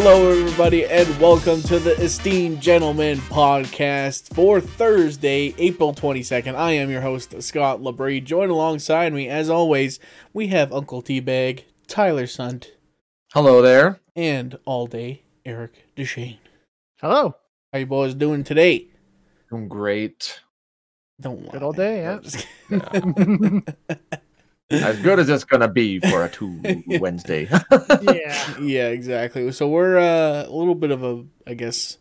Hello, everybody, and welcome to the Esteemed Gentlemen podcast for Thursday, April 22nd. I am your host, Scott Labrie. Join alongside me, as always, we have Uncle Teabag, Tyler Sunt, Hello there. and all day Eric Deshane. Hello. How you boys doing today? Doing great. Don't lie. Good all day, yeah. I'm just kidding. As good as it's gonna be for a two Wednesday. yeah. yeah, exactly. So we're uh, a little bit of a, I guess,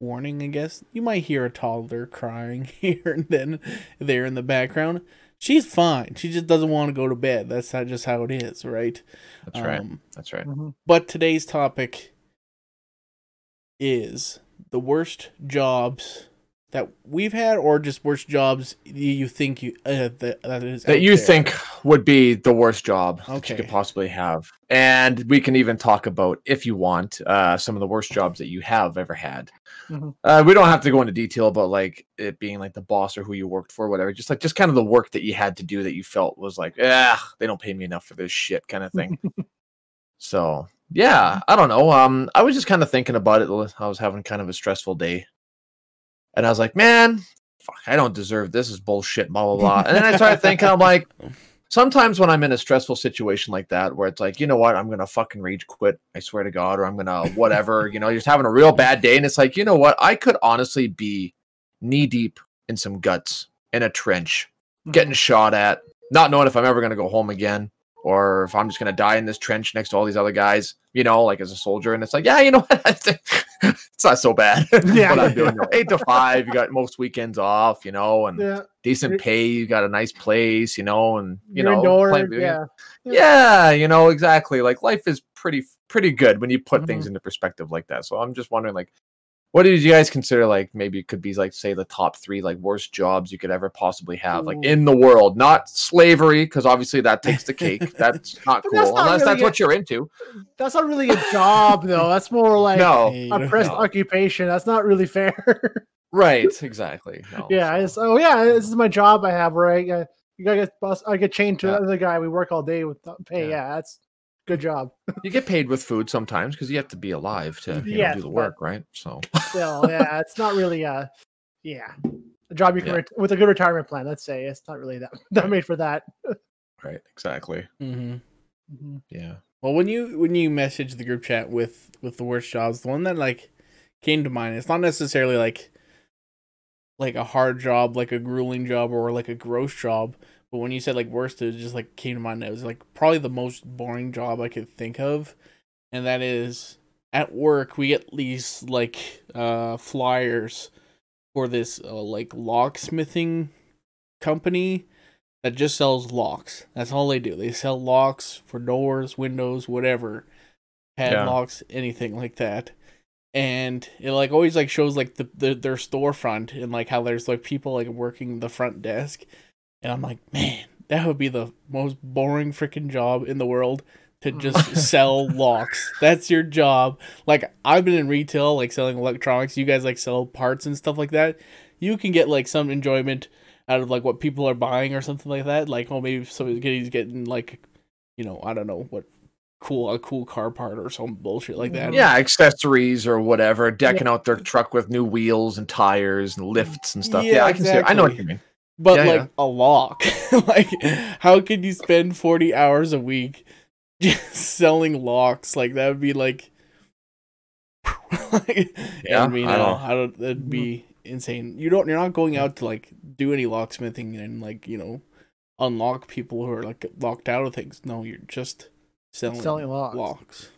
warning. I guess you might hear a toddler crying here and then there in the background. She's fine. She just doesn't want to go to bed. That's not just how it is, right? That's right. Um, That's right. Mhm. but today's topic is the worst jobs that we've had, or just worst jobs you think you uh, that that is That you there. think would be the worst job that you could possibly have. And we can even talk about, if you want, uh, some of the worst jobs that you have ever had. Mhm. Uh, we don't have to go into detail about like it being like the boss or who you worked for, whatever. Just like just kind of the work that you had to do that you felt was like, ah, they don't pay me enough for this shit kind of thing. So yeah, I don't know. Um, I was just kind of thinking about it. I was having kind of a stressful day, and I was like, man, fuck, I don't deserve this. Is bullshit. Blah blah blah. And then I started thinking, I'm like, sometimes when I'm in a stressful situation like that, where it's like, you know what, I'm gonna fucking rage quit. I swear to God, or I'm gonna whatever. you know, you're just having a real bad day, and it's like, you know what, I could honestly be knee deep in some guts in a trench, getting mm-hmm. shot at, not knowing if I'm ever gonna go home again or if I'm just gonna die in this trench next to all these other guys, you know, like as a soldier. And it's like, yeah, you know what? it's not so bad. Yeah. what I'm doing. Eight to five, you got most weekends off, you know, and Yeah. decent pay. You got a nice place, you know, and you You're know, indoors. playing Yeah. yeah, you know, exactly. Like life is pretty pretty good when you put things Mm-hmm. into perspective like that. So I'm just wondering like what did you guys consider like maybe it could be like say the top 3 like worst jobs you could ever possibly have like in the world, not slavery because obviously that takes the cake. That's not cool that's not unless really that's a- what you're into. That's not really a job, though. That's more like no. Hey, you a don't pressed know. occupation. That's not really fair. Right, exactly. No, yeah. so- oh, yeah. This is my job I have where I, uh, you gotta get bus. I get chained to Yeah. another guy. We work all day with pay. Yeah. Yeah. That's good job. you get paid with food sometimes because you have to be alive to you know, do the work, right? So Still, yeah. It's not really a, yeah, a job you can Yeah. ret- with a good retirement plan. Let's say it's not really that not made for that. right, exactly. hmm Mhm. Yeah. Well, when you when you message the group chat with with the worst jobs, the one that like came to mind, it's not necessarily like like a hard job, like a grueling job, or like a gross job. But when you said like worst, it just like came to mind. It was like probably the most boring job I could think of, and that is at work we get these like uh flyers for this uh, like locksmithing company that just sells locks. That's all they do. They sell locks for doors, windows, whatever, padlocks, anything like that. And it like always like shows like the, the their storefront and like how there's like people like working the front desk, and I'm like, man, that would be the most boring freaking job in the world to just sell locks. That's your job. Like I've been in retail, like selling electronics. You guys like sell parts and stuff like that. You can get like some enjoyment out of like what people are buying or something like that. Like, oh, maybe somebody's getting like, you know, I don't know what cool a cool car part or some bullshit like that. Yeah, accessories or whatever, decking out their truck with new wheels and tires and lifts and stuff. Yeah, Yeah, I can see. It. I know what you mean. But Yeah, like yeah. a lock, like how could you spend forty hours a week just selling locks? Like that would be like, like Yeah, I mean, I uh, don't- I don't. That'd be insane. You don't. You're not going out to like do any locksmithing and like you know unlock people who are like locked out of things. No, you're just selling, Selling locks. locks.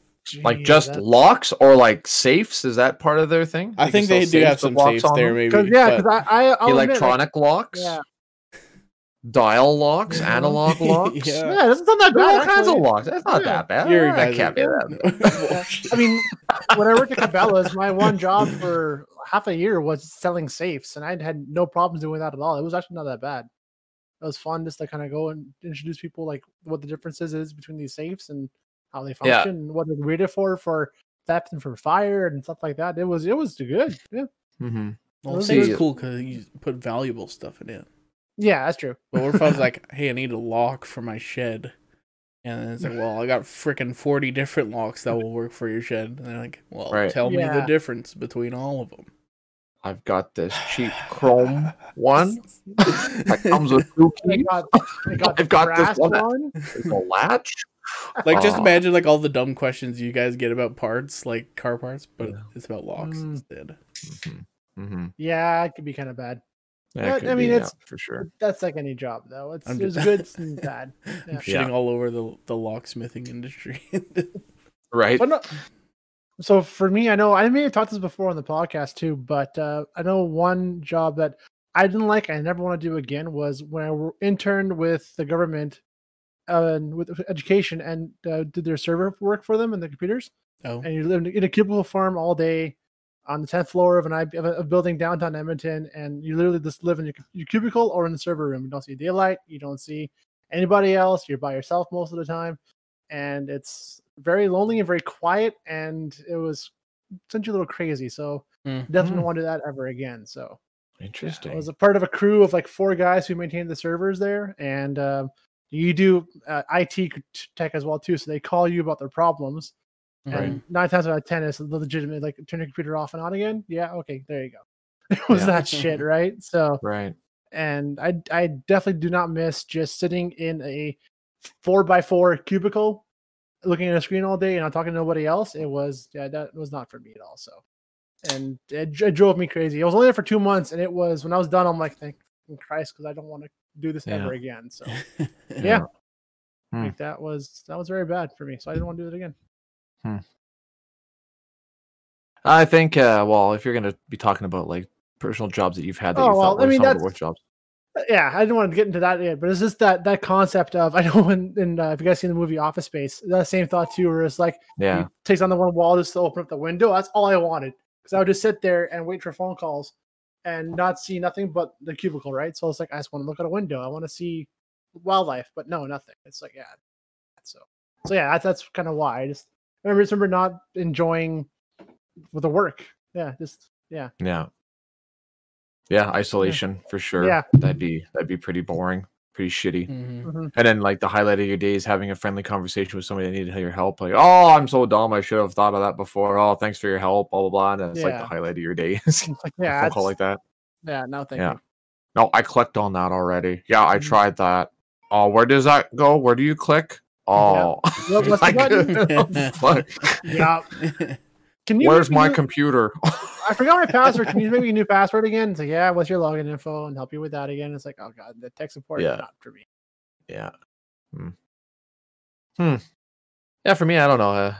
Like just that- locks or like safes? Is that part of their thing? I can think they do have some locks safes on there, them? maybe. Cause, yeah, because I, I I'll admit, like, Electronic locks, yeah, dial locks, Yeah. analog locks. Yeah. yeah, that's not that bad. all kinds of locks. That's not Yeah. that bad. You're that can't be are- that. I mean, when I worked at Cabela's, my one job for half a year was selling safes, and I had no problems doing that at all. It was actually not that bad. It was fun just to kind of go and introduce people like what the differences is between these safes and how they Yeah. function, and what they're rated for for theft and for fire and stuff like that. It was it was too good. Yeah, hmm Well, Those safe's are- cool because you put valuable stuff in it. Yeah, that's true. But what if I was like, hey, I need a lock for my shed? And it's like, well, I got freaking 40 different locks that will work for your shed. And they're like, well, Right. tell me the difference between all of them. I've got this cheap chrome one that comes with two I keys. got, I got I've got this one. one. There's a latch. Like, just Aw. imagine like all the dumb questions you guys get about parts, like car parts, but Yeah. it's about locks Mm. instead. Mm-hmm. Mm-hmm. Yeah, it could be kind of bad. That But, I mean, it's- for sure. That's like any job, though. It's I'm there's good and bad. I'm Yeah. shitting Yeah. all over the the locksmithing industry. Right. But no, so for me, I know I may have talked this before on the podcast too, but uh, I know one job that I didn't like, I never want to do again, was when I wor- interned with the government uh, and with education and uh, did their server work for them and the computers. oh, And you lived in a cubicle farm all day on the tenth floor of an I- of a, building downtown Edmonton, and you literally just live in your, your cubicle or in the server room. You don't see daylight, you don't see anybody else. You're by yourself most of the time, and it's very lonely and very quiet. And it was sent you a little crazy. So Mm. definitely don't want to do that ever again. So Interesting. I was a part of a crew of like four guys who maintained the servers there, and um, you do uh, IT tech as well too. So they call you about their problems, Right. nine times out of ten, it's legitimate. Like turn your computer off and on again. Yeah, okay, there you go. It was Yeah. that shit, right? So, right. and I I definitely do not miss just sitting in a four by four cubicle, looking at a screen all day and not talking to nobody else. It was yeah, that was not for me at all. So, and it, it drove me crazy. I was only there for two months, and it was when I was done. I'm like, thank Christ, because I don't want to do this Yeah. ever again. So, yeah. yeah, Hmm. like that was that was very bad for me. So I didn't want to do it again. I think. Uh, well, if you're gonna be talking about like personal jobs that you've had that Oh, you well, felt I were mean, some of the that's- jobs. Uh, yeah, I didn't want to get into that yet, but it's just that that concept of I know when in uh, if you guys seen the movie Office Space, that same thought too, where it's like Yeah. he takes on the one wall just to open up the window. That's all I wanted because I would just sit there and wait for phone calls and not see nothing but the cubicle, right? So it's like I just want to look at a window. I want to see wildlife, but no, nothing. It's like yeah, so so yeah, that's that's kind of why I just I remember just remember not enjoying with the work. Yeah, just yeah, Yeah. Yeah. Isolation for sure. Yeah. That'd be that'd be pretty boring, pretty shitty. Mhm. mhm. And then like the highlight of your day is having a friendly conversation with somebody that needed your help. Like, oh, I'm so dumb. I should have thought of that before. Oh, thanks for your help. Blah blah blah. And it's like the highlight of your day. is a It's like phone yeah, call like that. yeah, no, thank Yeah. you. No, I clicked on that already. Yeah, I Mhm. tried that. Oh, where does that go? Where do you click? Oh, What- I button? couldn't- fuck. Yeah. Can you Where's my computer? I forgot my password. Can you make me a new password again? It's like, yeah, what's your login info? And help you with that again. It's like, oh god, the tech support Yeah. is not for me. yeah. Hmm. Hmm. Yeah, for me, I don't know. Uh,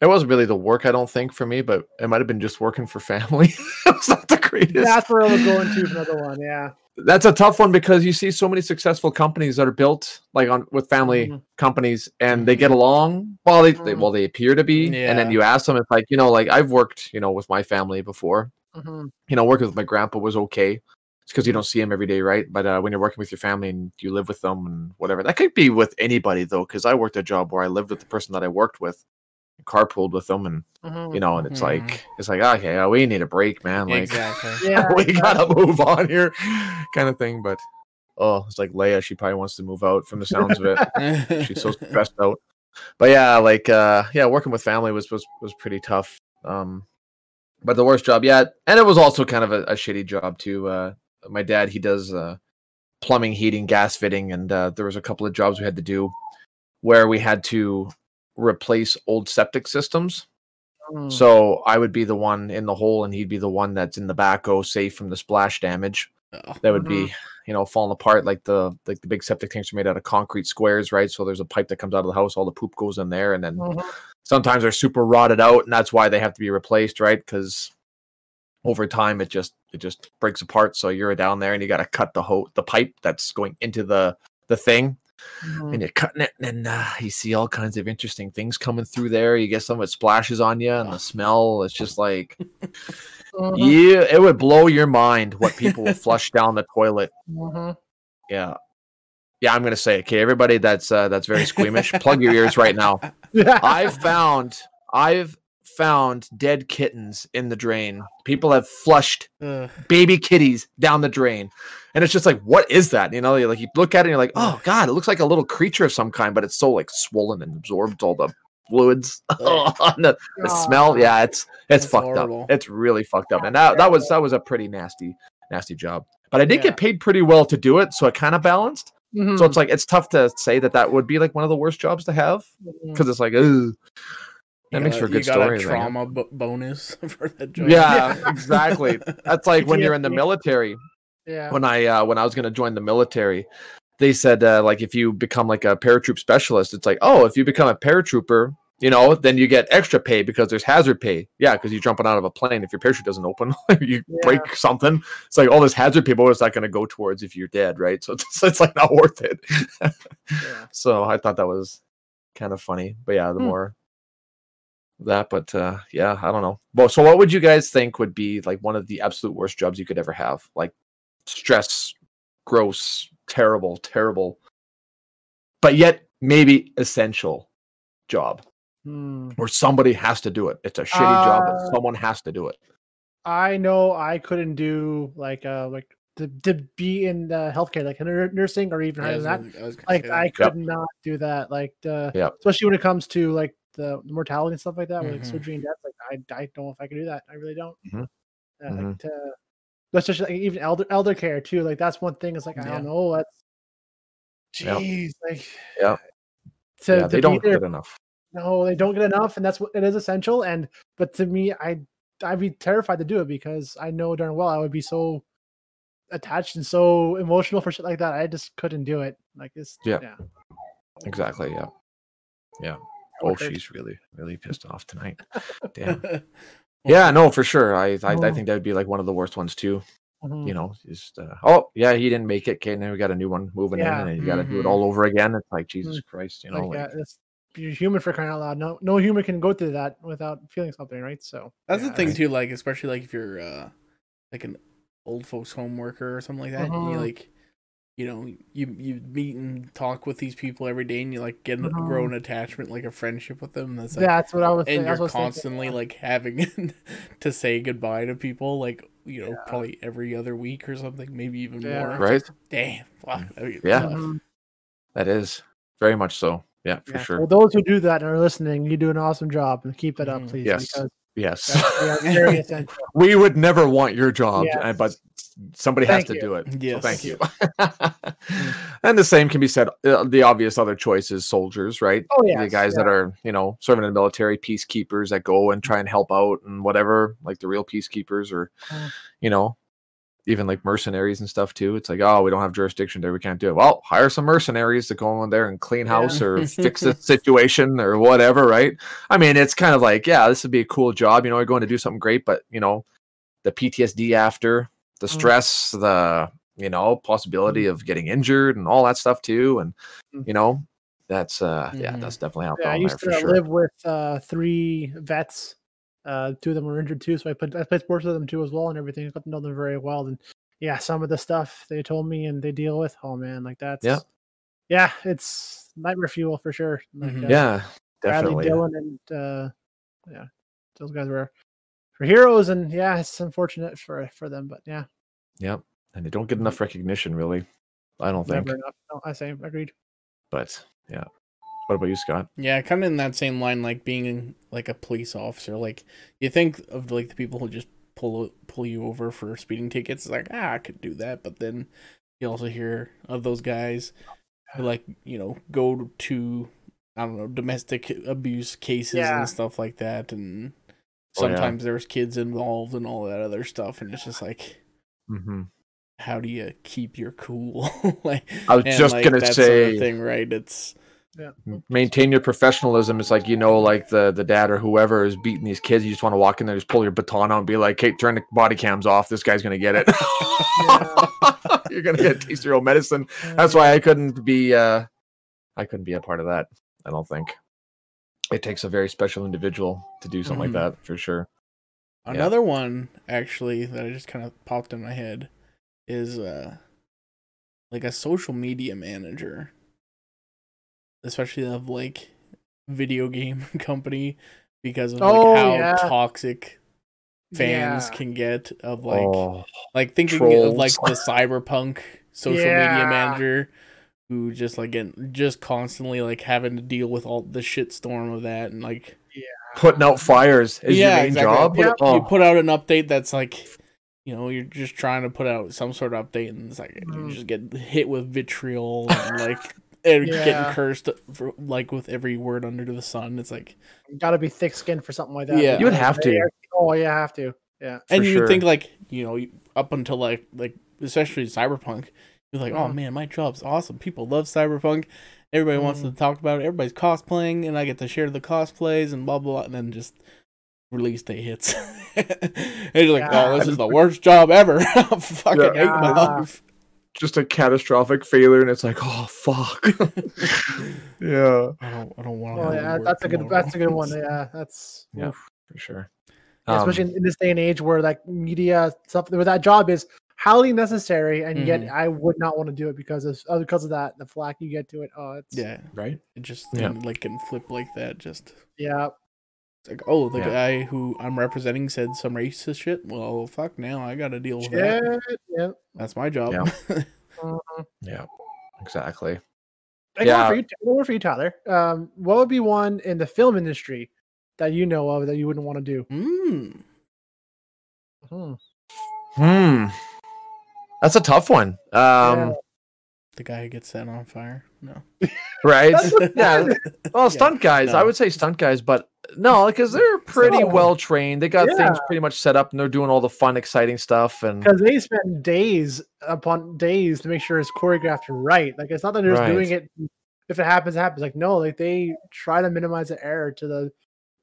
it wasn't really the work, I don't think, for me, but it might have been just working for family. it's not the greatest. That's where I was going to for another one. Yeah. That's a tough one because you see so many successful companies that are built like on with family Mhm. companies and they get along. Well, they, they Mhm. well they appear to be, and then you ask them, it's like you know, like I've worked, you know, with my family before. Mhm. you know, working with my grandpa was okay. It's because you don't see him every day, right? But uh, when you're working with your family and you live with them and whatever, that could be with anybody though. Because I worked a job where I lived with the person that I worked with, carpooled with them, and Mhm. you know, and it's Mhm. like it's like okay, uh, we need a break, man. Like exactly. Yeah. we gotta move on here, kind of thing. But oh, it's like Leia. She probably wants to move out from the sounds of it. She's so stressed out. But yeah, like uh yeah, working with family was was was pretty tough. Um but the worst job yet. And it was also kind of a, a shitty job too. Uh my dad he does uh plumbing, heating, gas fitting, and uh there was a couple of jobs we had to do where we had to replace old septic systems. Mhm. So I would be the one in the hole and he'd be the one that's in the backhoe safe from the splash damage. Oh, that would be you know falling apart like the like the big septic tanks are made out of concrete squares right? So there's a pipe that comes out of the house all the poop goes in there and then Mhm. sometimes they're super rotted out and that's why they have to be replaced right? Because over time it just it just breaks apart. So you're down there and you got to cut the hose the pipe that's going into the the thing Mhm. and you're cutting it and uh, you see all kinds of interesting things coming through there you get some of it splashes on you and the smell it's just like Mhm. yeah it would blow your mind what people will flush down the toilet Mhm. yeah. Yeah, I'm gonna say it. Okay, everybody that's uh, that's very squeamish, plug your ears right now. I've found I've found dead kittens in the drain. People have flushed Ugh. baby kitties down the drain. And it's just like, what is that? You know, you like you look at it and you're like, oh god, it looks like a little creature of some kind, but it's so like swollen and absorbed all the fluids. And the, the smell, yeah, it's it's That's fucked horrible. up. It's really fucked up. And that, that was that was a pretty nasty, nasty job. But I did Yeah. get paid pretty well to do it, so it kind of balanced. Mhm. So it's like it's tough to say that that would be like one of the worst jobs to have because it's like, ugh. That You makes got for a a- good you got story. A trauma bo- bonus for that job. Yeah, exactly. That's like when you're in the military. yeah. When I uh, when I was going to join the military, they said uh, like if you become like a paratroop specialist, it's like oh if you become a paratrooper, you know, then you get extra pay because there's hazard pay. Yeah, because you're jumping out of a plane. If your parachute doesn't open, you Yeah. break something. It's like all this hazard pay. What is that going to go towards if you're dead, right? So it's, it's like not worth it. yeah. so I thought that was kind of funny. But yeah, the Hmm. more that, but uh yeah, I don't know. Well, so what would you guys think would be like one of the absolute worst jobs you could ever have? Like stress, gross, terrible, terrible, but yet maybe essential job Hmm. where somebody has to do it. It's a shitty job, but Uh, someone has to do it. I know I couldn't do like uh like to, to be in uh, healthcare like nursing or even Yeah, I higher than that. gonna- I Like say I that. could not do that. Like the Yep. especially when it comes to like the mortality and stuff like that, with, like Mhm. surgery and death. Like I, I don't know if I can do that. I really don't. Mhm. Uh, Mhm. Like to, especially like, even elder elder care too. Like that's one thing. Is like I don't know. That's Yep. jeez. Like Yep. To, yeah, to they be don't there get enough. no, they don't get enough, and that's what it is essential. And but to me, I I'd be terrified to do it because I know darn well I would be so attached and so emotional for shit like that. I just couldn't do it. Like this, Yeah. yeah. Exactly. Yeah. Yeah. That would Oh, she's really, really pissed off tonight. Damn. Yeah, no, for sure. I, I, I Oh. think that would be like one of the worst ones too. Mhm. You know, just uh, oh yeah, he didn't make it. Okay, now we got a new one moving Yeah. in, and you got to do it Mhm. all over again. It's like Jesus Christ, you know. like, Like, yeah, it's you're human for crying out loud. No, no human can go through that without feeling something, right? So That's yeah, the thing it's- too, like especially like if you're uh like an old folks home worker or something like that. and You Mhm. like you know, you you meet and talk with these people every day and you like get a Mhm. grow an attachment, like a friendship with them. That's like That's what I was. and that's you're what was thinking, constantly yeah. like having to say goodbye to people like you know Yeah. probably every other week or something maybe even Yeah. more right? damn fuck, that'd Yeah. tough. Mhm. That is very much so. Yeah, for Yeah. sure. Well, those who do that and are listening, you do an awesome job, and keep it up, Mhm. please. Yes. because yes, yeah, very we would never want your job, Yes. but somebody has to you. do it. Yes. So thank you. and the same can be said. Uh, the obvious other choice is soldiers, right? Oh yeah, the yes, guys that are you know serving in the military, peacekeepers that go and try and help out and whatever, like the real peacekeepers, or Mm. you know, even like mercenaries and stuff too. It's like, oh, we don't have jurisdiction there, we can't do it. Well, hire some mercenaries to go in there and clean Yeah. house or fix the situation or whatever, right? I mean, it's kind of like, yeah, this would be a cool job. You know, you're going to do something great, but you know, the PTSD after, the Mm. stress, the you know, possibility of getting injured and all that stuff too, and Mm. you know, that's uh, yeah, Mhm. that's definitely out Yeah, I used to sure. live with uh, three vets. Uh, two of them were injured too, so I put I played sports with them too as well, and everything. I got to know them very well, and yeah, some of the stuff they told me and they deal with, oh man, like that's yeah, yeah, it's nightmare fuel for sure. Like, Mhm. uh, Yeah, Bradley, definitely. Dylan, and uh, yeah, those guys were for heroes, and yeah, it's unfortunate for for them, but yeah, Yep. And they don't get enough recognition, really. I don't think. never enough. No, I say agreed. But yeah. What about you, Scott? Yeah, kind of in that same line, like being like a police officer. Like you think of like the people who just pull pull you over for speeding tickets. It's like ah, I could do that, but then you also hear of those guys who like you know go to I don't know domestic abuse cases Yeah. and stuff like that, and Oh, yeah. sometimes there's kids involved and all that other stuff, and it's just like. Mm-hmm. How do you keep your cool? like, I was just like, gonna that's sort of say, thing, right? It's yeah. maintain your professionalism. It's like you know, like the the dad or whoever is beating these kids. You just want to walk in there, just pull your baton out, and be like, "Hey, turn the body cams off. This guy's gonna get it. You're gonna get taste your own medicine." That's why I couldn't be. uh I couldn't be a part of that. I don't think it takes a very special individual to do something Mhm. like that for sure. Yeah. Another one actually that I just kind of popped in my head is uh like a social media manager. Especially of like video game company because of like Oh, how yeah. toxic fans Yeah. can get of like oh, like thinking of like the cyberpunk social media manager who just like get just constantly like having to deal with all the shit storm of that and like putting out fires is your main job. Put- Oh, You put out an update that's like, you know, you're just trying to put out some sort of update, and it's like you Mm. just get hit with vitriol and like and Yeah. getting cursed for, like with every word under the sun. It's like, you Got to be thick skinned for something like that. Yeah. You would have to. Oh, you have to. Yeah. and For you sure. think like, you know, up until like like especially cyberpunk, you're like, oh Mhm. man, my job's awesome. People love cyberpunk. Everybody wants to Mm-hmm. talk about it. Everybody's cosplaying, and I get to share the cosplays and blah blah. blah and then just release day hits. and you're like, Yeah. oh, this is the worst job ever. I fucking Yeah. hate my life. just a catastrophic failure, and it's like, oh fuck. yeah, I don't. I don't want. Oh yeah, that's a good. That's a good one. Yeah, that's Yeah. oof. for sure. Yeah, especially Um, in, in this day and age where like media stuff where that job is highly necessary, and yet Mhm. I would not want to do it because of uh, because of that the flack you get to it. Oh, it's Yeah, right. it just Yeah. like can flip like that. Just yeah. it's like, oh, the Yeah. guy who I'm representing said some racist shit. Well, fuck. Now I got to deal with that. Yeah. That's my job. Yeah. Mhm. Yeah, exactly. I Yeah. one for you. One for you, Tyler. Um, what would be one in the film industry that you know of that you wouldn't want to do? mm. Hmm. Hmm. That's a tough one. Um, The guy who gets set on fire. No. right? yeah. Well, Yeah, stunt guys, I would say stunt guys, but no, because they're pretty So- well trained. They got Yeah. things pretty much set up, and they're doing all the fun, exciting stuff. And Because they spend days upon days to make sure it's choreographed right. Like it's not that they're just doing it. If it happens, it happens. Like no, like they try to minimize the error to the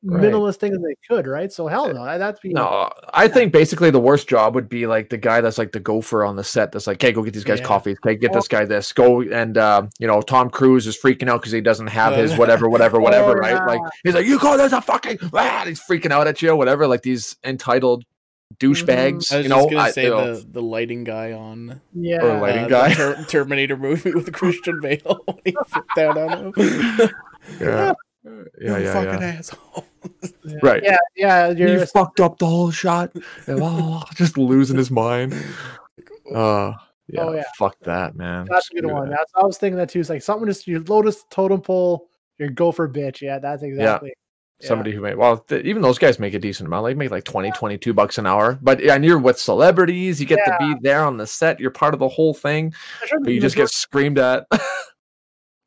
Right. minimalist thing that they could. Right. So hell no, that's be no, I think basically the worst job would be like the guy that's like the gopher on the set. That's like, hey, go get these guys Yeah. coffee. Okay, get this guy this. Go and uh, you know, Tom Cruise is freaking out because he doesn't have his whatever, whatever, whatever. Oh, right? Like he's like, you call this a fucking? Ah, he's freaking out at you, whatever. Like these entitled douchebags. I was you just know, gonna I- say you know, the the lighting guy on yeah. Or lighting uh, guy. Ter- Terminator movie with Christian Bale. when he flipped out on him. yeah, You yeah, yeah, fucking yeah. asshole. Right. Yeah, yeah, you you're fucked up the whole shot. And, oh, just losing his mind. Uh, yeah, Oh, yeah. fuck that, man. that's a good Screw one. that. That's I was thinking that too. It's like someone just your Lotus totem pole, your gopher bitch. Yeah, that's exactly. yeah. Somebody who made well, th- even those guys make a decent amount. They make like 20, 22 bucks an hour. But and you're with celebrities, you get to be there on the set. You're part of the whole thing, sure but you just get screamed at.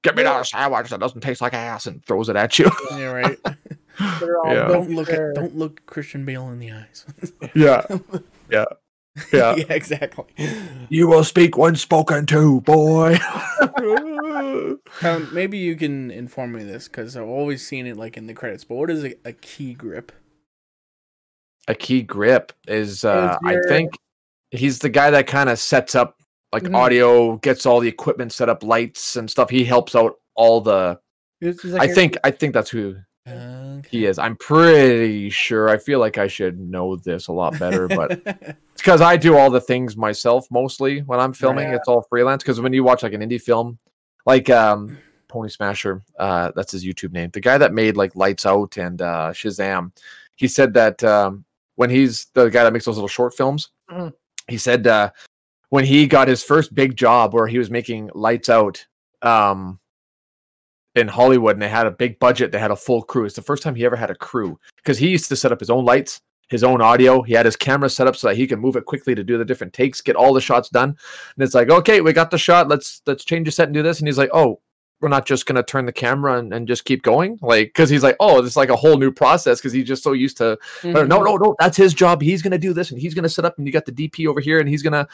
Get me that sandwich that doesn't taste like ass and throws it at you. Yeah, right. majority- they're all Yeah. don't look at don't look Christian Bale in the eyes. yeah, yeah, yeah. yeah, exactly. You will speak when spoken to, boy. Um, maybe you can inform me this because I've always seen it like in the credits. But what is a, a key grip? a key grip is uh I your- think he's the guy that kind of sets up like Mhm. audio, gets all the equipment set up, lights and stuff. He helps out all the It's- it's like I your- think I think that's who Okay. he is. I'm pretty sure. I feel like I should know this a lot better, but it's because I do all the things myself mostly when I'm filming. Right. It's all freelance. Because when you watch like an indie film, like um Pony Smasher, uh, that's his YouTube name. The guy that made like Lights Out and uh, Shazam, he said that um, when he's the guy that makes those little short films, Mhm. he said uh, when he got his first big job where he was making Lights Out um, in Hollywood and they had a big budget, they had a full crew. It's the first time he ever had a crew because he used to set up his own lights, his own audio. He had his camera set up so that he could move it quickly to do the different takes, get all the shots done. And it's like, okay, we got the shot. Let's let's change the set and do this. And he's like, oh, we're not just gonna turn the camera and, and just keep going, like because he's like, oh, it's like a whole new process because he's just so used to. No, no, no, that's his job. He's gonna do this and he's gonna set up, and you got the DP over here, and he's gonna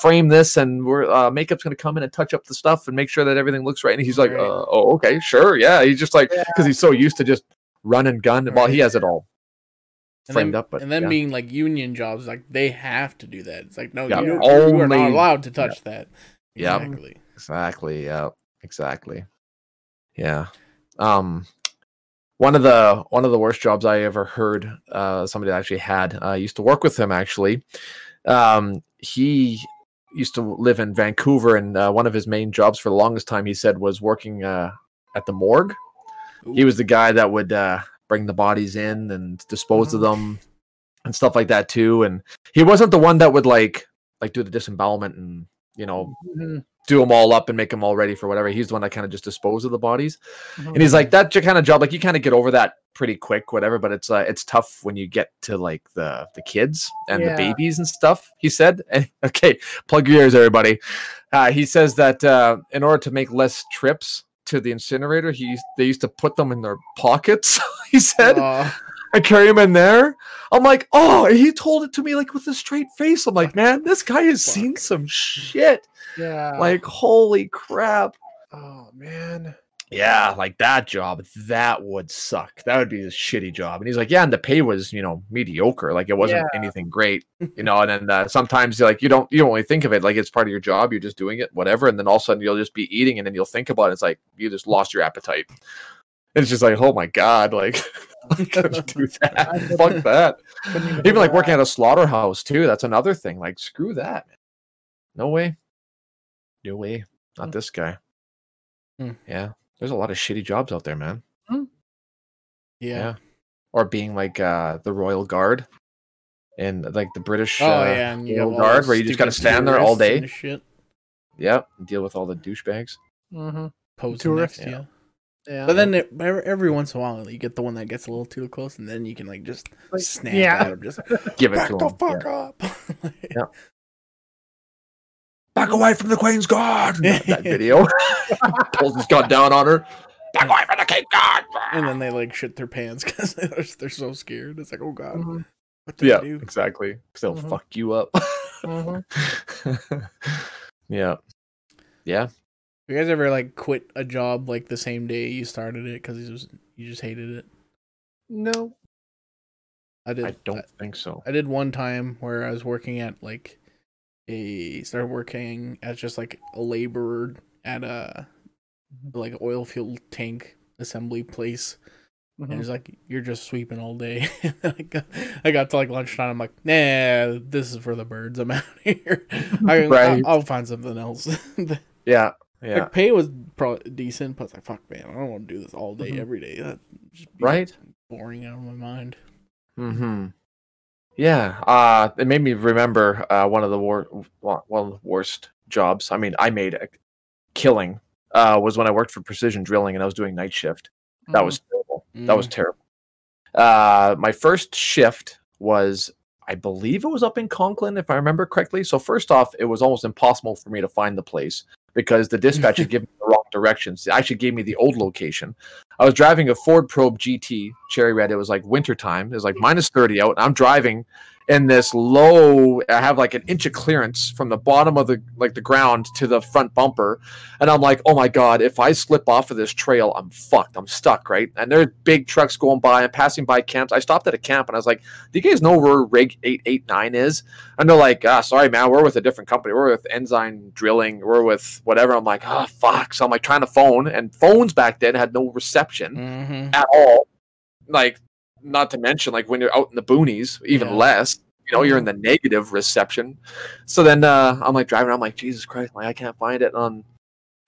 frame this, and we're uh, makeup's gonna come in and touch up the stuff and make sure that everything looks right. And he's like, Right. uh, oh, okay, sure, yeah. He's just like Yeah. because he's so used to just run and gun. Well, he has it all and framed then, up, but and then yeah. being like union jobs, like they have to do that. It's like no, Yeah, you, you are only- not allowed to touch that. Yep. Exactly. Exactly. Yeah. Exactly. Yeah. Um one of the one of the worst jobs I ever heard uh somebody actually had uh used to work with him actually. Um he used to live in Vancouver and uh, one of his main jobs for the longest time he said was working uh at the morgue. He was the guy that would uh bring the bodies in and dispose of them and stuff like that too. And he wasn't the one that would like like do the disembowelment and you know Mhm, do them all up and make them all ready for whatever. He's the one that kind of just dispose of the bodies. mhm. And he's like that kind of job. Like you kind of get over that pretty quick, whatever. But it's uh, it's tough when you get to like the the kids and Yeah. the babies and stuff. He said. And okay, plug your ears, everybody. Uh, he says that uh, in order to make less trips to the incinerator, he they used to put them in their pockets. he said. I carry him in there. I'm like, oh, and he told it to me like with a straight face. I'm like, man, this guy has seen some shit. yeah. Like, holy crap. oh man. Yeah, like that job, that would suck. That would be a shitty job. And he's like, yeah, and the pay was, you know, mediocre. Like it wasn't anything great, you know. And then uh, sometimes like you don't you don't really think of it like it's part of your job. You're just doing it, whatever. And then all of a sudden you'll just be eating, and then you'll think about it. It's like you just lost your appetite. It's just like, oh my god, like I couldn't do that. Fuck that. Even like working at a slaughterhouse too. That's another thing. Like screw that. Man. No way. No way. Not Mm. this guy. Hmm. Yeah. There's a lot of shitty jobs out there, man. Yeah. Or being like uh the Royal Guard and like the British Oh uh, yeah, Royal Guard where you just gotta stand there all day. yeah, deal with all the douchebags. Mhm. posing to yeah. You. Yeah. But then it, every, every once in a while, you get the one that gets a little too close, and then you can like just Like, snap yeah. at him, just Give it back to the him. fuck yeah. up. Yeah. Back away from the Queen's Guard. that, that video. Pulls his gun down on her. Back away from the King's Guard. and then they like shit their pants because they're, they're so scared. It's like, oh god, Mhm, what did yeah, I do? exactly. Because they'll Mhm. fuck you up. mhm. yeah. Yeah. You guys ever like quit a job like the same day you started it because you just you just hated it? No. I did. I don't think so. I did one time where I was working at like a started working as just like a laborer at a like oil field tank assembly place. And Mhm. it's like you're just sweeping all day. I, got, I got to like lunchtime. I'm like, nah, this is for the birds. I'm out here. I, Right. I'll, I'll find something else. Yeah. Yeah. Like pay was probably decent, but it's like, fuck, man, I don't want to do this all day, Mhm. every day. That just be Right? boring out of my mind. Hmm. Yeah. Uh, it made me remember uh, one of the wor- one of the worst jobs. I mean, I made a killing. Uh, was when I worked for Precision Drilling and I was doing night shift. That was terrible. That was terrible. Uh, my first shift was, I believe it was up in Conklin, if I remember correctly. So first off, it was almost impossible for me to find the place because the dispatch had given me the wrong directions. It actually gave me the old location. I was driving a Ford Probe GT Cherry Red. It was like wintertime. It was like minus 30 out. And I'm driving in this low, I have like an inch of clearance from the bottom of the like the ground to the front bumper. And I'm like, oh my God, if I slip off of this trail, I'm fucked. I'm stuck, right? And there's big trucks going by and passing by camps. I stopped at a camp and I was like, do you guys know where Rig 889 is? And they're like, ah, sorry, man, we're with a different company. We're with Ensign Drilling. We're with whatever. I'm like, oh, fuck. So I'm like trying to phone, and phones back then had no reception Mm-hmm. at all. Like, not to mention, like when you're out in the boonies, even Yeah. less. You know, you're in the negative reception. So then uh, I'm like driving. I'm like, Jesus Christ, like I can't find it on.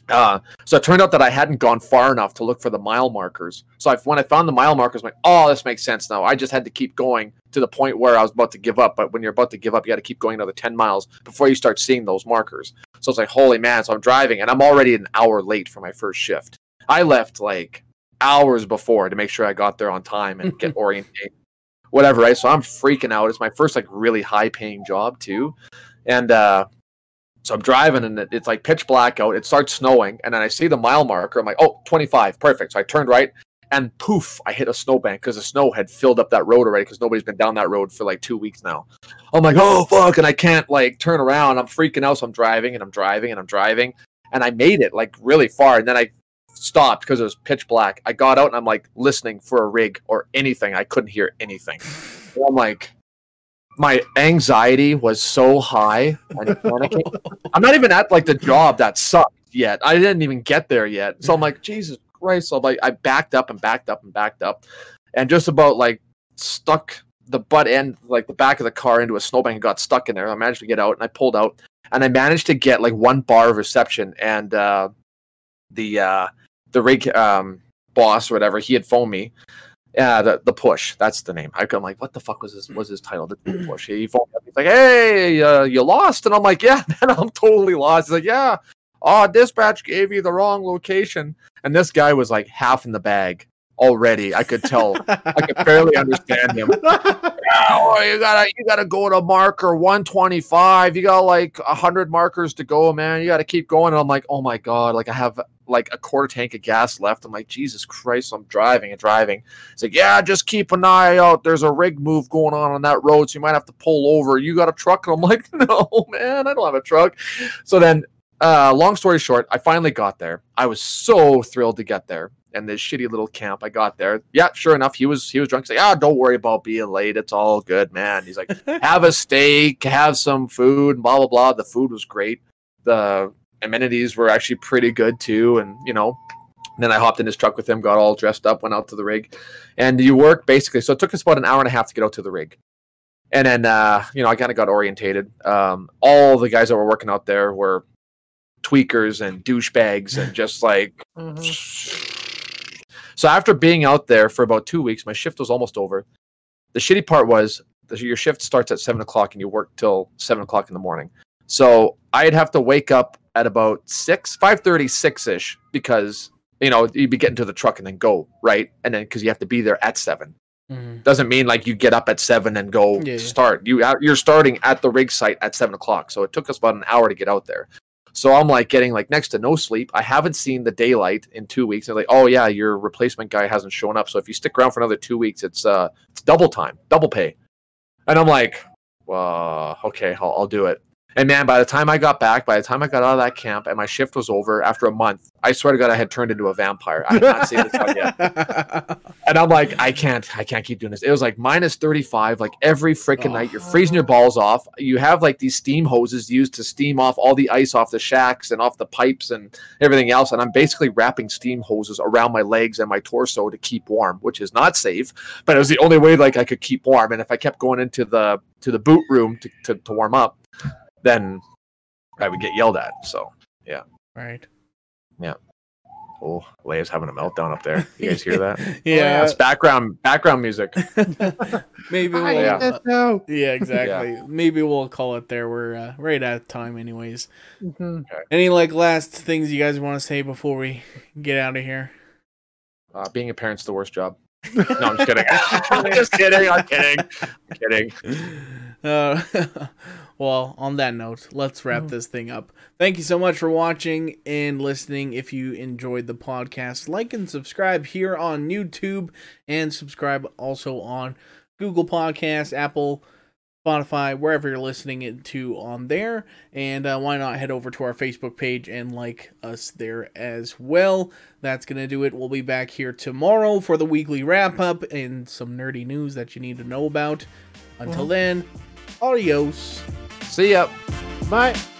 Uh, so it turned out that I hadn't gone far enough to look for the mile markers. So I, when I found the mile markers, I'm like, oh, this makes sense now. I just had to keep going to the point where I was about to give up. But when you're about to give up, you got to keep going another 10 miles before you start seeing those markers. So it's like, holy man. So I'm driving and I'm already an hour late for my first shift. I left like hours before to make sure I got there on time and get oriented, whatever. Right. So I'm freaking out. It's my first like really high paying job too. And, uh, so I'm driving and it- it's like pitch black out. It starts snowing. And then I see the mile marker. I'm like, oh, 25. Perfect. So I turned right and poof, I hit a snowbank because the snow had filled up that road already because nobody's been down that road for like two weeks now. I'm like, oh, fuck. And I can't like turn around. I'm freaking out. So I'm driving and I'm driving and I'm driving. And I made it like really far. And then I stopped because it was pitch black. I got out and I'm like listening for a rig or anything. I couldn't hear anything. And I'm like, my anxiety was so high and. I'm not even at like the job that sucked yet. I didn't even get there yet. So I'm like, Jesus Christ. So I'm like, I backed up and backed up and backed up and just about like stuck the butt end, like the back of the car into a snowbank and got stuck in there. I managed to get out and I pulled out and I managed to get like one bar of reception and uh, the, uh, the rig um, boss or whatever, he had phoned me Yeah, the the push. That's the name. I'm like, what the fuck was his was his title? The push. He phoned me up. He's like, hey, uh, you lost, and I'm like, yeah, man, I'm totally lost. He's like, yeah, oh, dispatch gave you the wrong location, and this guy was like half in the bag already. I could tell. I could barely understand him. oh, you gotta you gotta go to marker 125. You got like hundred markers to go, man. You gotta keep going. And I'm like, oh my god, like I have like a quarter tank of gas left. I'm like, Jesus Christ, I'm driving and driving. It's like, yeah, just keep an eye out. There's a rig move going on on that road, so you might have to pull over. You got a truck? And I'm like, no, man, I don't have a truck. So then, uh, long story short, I finally got there. I was so thrilled to get there. And this shitty little camp, I got there. Yeah, sure enough, he was he was drunk. He's like, ah, don't worry about being late. It's all good, man. He's like, have a steak, have some food, blah blah blah. The food was great. The amenities were actually pretty good too, and you know. Then I hopped in his truck with him, got all dressed up, went out to the rig, and you work basically. So it took us about an hour and a half to get out to the rig, and then uh, you know I kind of got orientated. Um, all the guys that were working out there were tweakers and douchebags, and just like Mhm. so after being out there for about two weeks, my shift was almost over. The shitty part was your shift starts at seven o'clock and you work till seven o'clock in the morning. So I'd have to wake up at about six, five thirty, six ish, because you know you'd be getting to the truck and then go right, and then because you have to be there at seven. Mhm. Doesn't mean like you get up at seven and go Yeah, yeah. start. You you're starting at the rig site at seven o'clock. So it took us about an hour to get out there. So I'm like getting like next to no sleep. I haven't seen the daylight in two weeks. They're like, oh yeah, your replacement guy hasn't shown up. So if you stick around for another two weeks, it's uh it's double time, double pay. And I'm like, well, okay, I'll, I'll do it. And man, by the time I got back, by the time I got out of that camp and my shift was over after a month, I swear to God, I had turned into a vampire. I had not seen the sun yet. And I'm like, I can't, I can't keep doing this. It was like minus 35, like every freaking night. You're freezing your balls off. You have like these steam hoses used to steam off all the ice off the shacks and off the pipes and everything else. And I'm basically wrapping steam hoses around my legs and my torso to keep warm, which is not safe. But it was the only way like I could keep warm. And if I kept going into the to the boot room to, to, to warm up, then I would get yelled at. So yeah. right. Yeah. Oh, Leia's having a meltdown up there. You guys hear that? Yeah. That's background background music. Maybe we'll. I yeah. hate this now. Yeah, exactly. Maybe we'll call it there. We're uh, right out of time, anyways. Mhm. Any like last things you guys want to say before we get out of here? Uh, being a parent's the worst job. No, I'm just kidding. I'm just kidding. I'm kidding. I'm kidding. Uh, well, on that note, let's wrap Mhm. this thing up. Thank you so much for watching and listening. If you enjoyed the podcast, like and subscribe here on YouTube and subscribe also on Google Podcasts, Apple, Spotify, wherever you're listening it to on there. And uh, why not head over to our Facebook page and like us there as well. That's going to do it. We'll be back here tomorrow for the weekly wrap up and some nerdy news that you need to know about. Until then, adios. See ya. Bye.